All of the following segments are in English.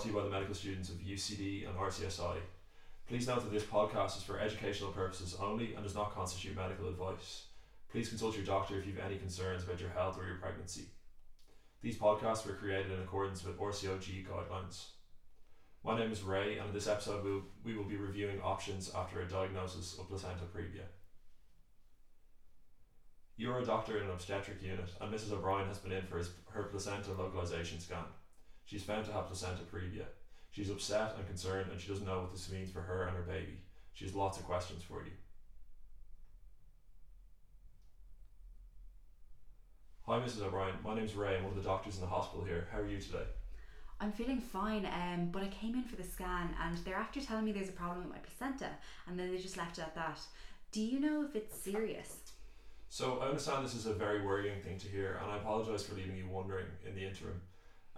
brought to you by the medical students of UCD and RCSI. Please note that this podcast is for educational purposes only and does not constitute medical advice. Please consult your doctor if you have any concerns about your health or your pregnancy. These podcasts were created in accordance with RCOG guidelines. My name is Ray, and in this episode, we'll, we will be reviewing options after a diagnosis of placenta previa. You are a doctor in an obstetric unit, and Mrs. O'Brien has been in for his, her placenta localization scan. She's found to have placenta previa. She's upset and concerned, and she doesn't know what this means for her and her baby. She has lots of questions for you. Hi, Mrs. O'Brien. My name's Ray. I'm one of the doctors in the hospital here. How are you today? I'm feeling fine, um, but I came in for the scan and they're after telling me there's a problem with my placenta, and then they just left it at that. Do you know if it's serious? So I understand this is a very worrying thing to hear, and I apologise for leaving you wondering in the interim.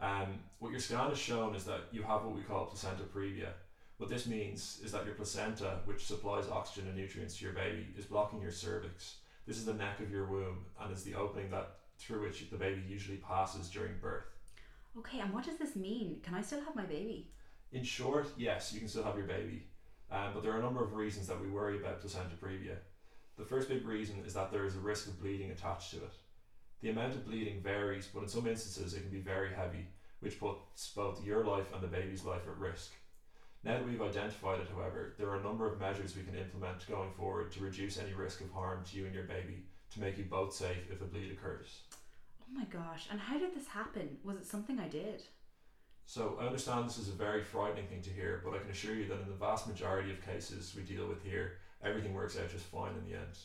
Um, what your scan has shown is that you have what we call placenta previa. What this means is that your placenta, which supplies oxygen and nutrients to your baby, is blocking your cervix. This is the neck of your womb and is the opening that through which the baby usually passes during birth. Okay, and what does this mean? Can I still have my baby? In short, yes, you can still have your baby, um, but there are a number of reasons that we worry about placenta previa. The first big reason is that there is a risk of bleeding attached to it. The amount of bleeding varies, but in some instances it can be very heavy, which puts both your life and the baby's life at risk. Now that we've identified it, however, there are a number of measures we can implement going forward to reduce any risk of harm to you and your baby to make you both safe if a bleed occurs. Oh my gosh, and how did this happen? Was it something I did? So I understand this is a very frightening thing to hear, but I can assure you that in the vast majority of cases we deal with here, everything works out just fine in the end.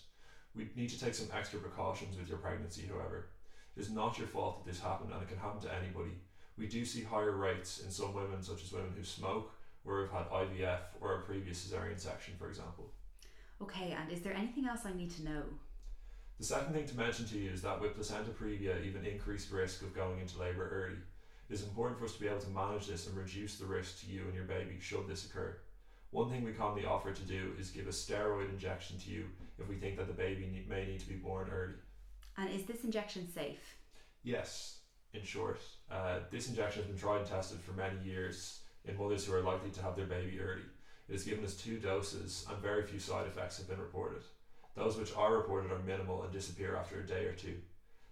We need to take some extra precautions with your pregnancy, however. It is not your fault that this happened and it can happen to anybody. We do see higher rates in some women, such as women who smoke or have had IVF or a previous cesarean section, for example. Okay, and is there anything else I need to know? The second thing to mention to you is that with placenta previa, even increased risk of going into labour early. It is important for us to be able to manage this and reduce the risk to you and your baby should this occur. One thing we commonly offer to do is give a steroid injection to you if we think that the baby need, may need to be born early. And is this injection safe? Yes, in short, uh, this injection has been tried and tested for many years in mothers who are likely to have their baby early. It is given as two doses, and very few side effects have been reported. Those which are reported are minimal and disappear after a day or two.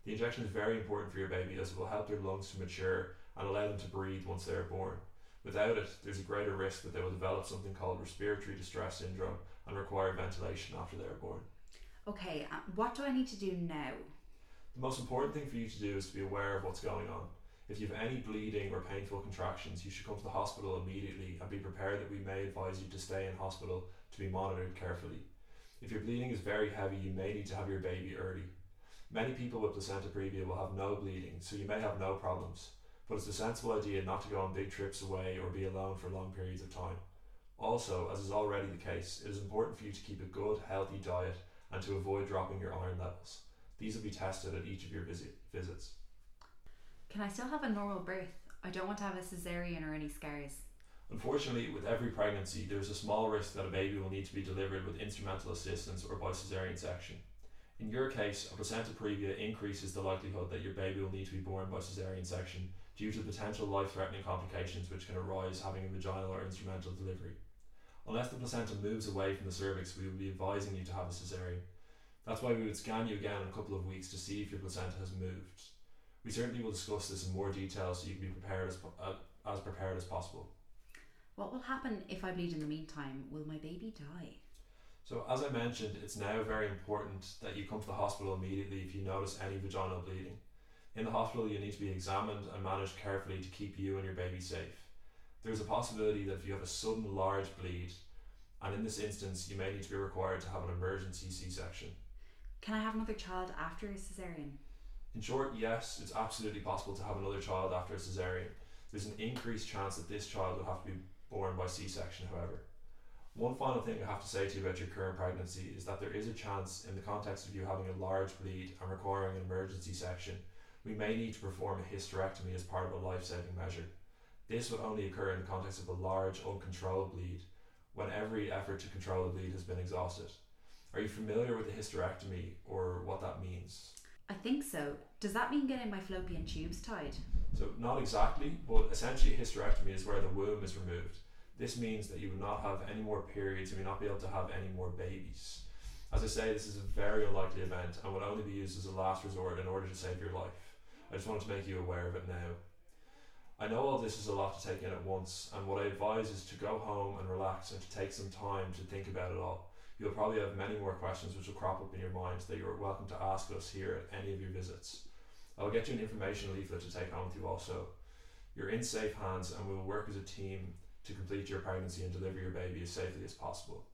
The injection is very important for your baby as it will help their lungs to mature and allow them to breathe once they are born. Without it, there's a greater risk that they will develop something called respiratory distress syndrome and require ventilation after they are born. Okay, uh, what do I need to do now? The most important thing for you to do is to be aware of what's going on. If you have any bleeding or painful contractions, you should come to the hospital immediately and be prepared that we may advise you to stay in hospital to be monitored carefully. If your bleeding is very heavy, you may need to have your baby early. Many people with placenta previa will have no bleeding, so you may have no problems, but it's a sensible idea not to go on big trips away or be alone for long periods of time. Also, as is already the case, it is important for you to keep a good, healthy diet and to avoid dropping your iron levels. These will be tested at each of your visit, visits. Can I still have a normal birth? I don't want to have a cesarean or any scars. Unfortunately, with every pregnancy, there is a small risk that a baby will need to be delivered with instrumental assistance or by cesarean section. In your case, a placenta previa increases the likelihood that your baby will need to be born by cesarean section due to potential life threatening complications which can arise having a vaginal or instrumental delivery. Unless the placenta moves away from the cervix, we will be advising you to have a cesarean. That's why we would scan you again in a couple of weeks to see if your placenta has moved. We certainly will discuss this in more detail so you can be prepared as, uh, as prepared as possible. What will happen if I bleed in the meantime? Will my baby die? So, as I mentioned, it's now very important that you come to the hospital immediately if you notice any vaginal bleeding. In the hospital, you need to be examined and managed carefully to keep you and your baby safe. There's a possibility that if you have a sudden large bleed, and in this instance, you may need to be required to have an emergency C section. Can I have another child after a cesarean? In short, yes, it's absolutely possible to have another child after a cesarean. There's an increased chance that this child will have to be born by C section, however. One final thing I have to say to you about your current pregnancy is that there is a chance, in the context of you having a large bleed and requiring an emergency section, we may need to perform a hysterectomy as part of a life saving measure. This would only occur in the context of a large, uncontrolled bleed, when every effort to control the bleed has been exhausted. Are you familiar with the hysterectomy or what that means? I think so. Does that mean getting my fallopian tubes tied? So, not exactly, but essentially, a hysterectomy is where the womb is removed. This means that you will not have any more periods you will not be able to have any more babies. As I say, this is a very unlikely event and would only be used as a last resort in order to save your life. I just wanted to make you aware of it now. I know all this is a lot to take in at once, and what I advise is to go home and relax and to take some time to think about it all. You'll probably have many more questions which will crop up in your mind that you're welcome to ask us here at any of your visits. I'll get you an information leaflet to take home with you also. You're in safe hands, and we will work as a team to complete your pregnancy and deliver your baby as safely as possible.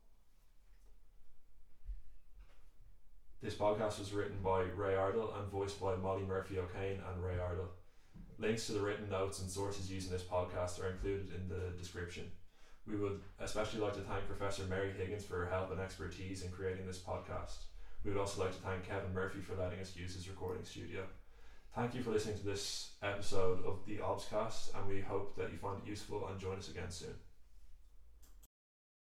This podcast was written by Ray Ardle and voiced by Molly Murphy O'Kane and Ray Ardle. Links to the written notes and sources used in this podcast are included in the description. We would especially like to thank Professor Mary Higgins for her help and expertise in creating this podcast. We would also like to thank Kevin Murphy for letting us use his recording studio. Thank you for listening to this episode of the Obscast, and we hope that you find it useful and join us again soon.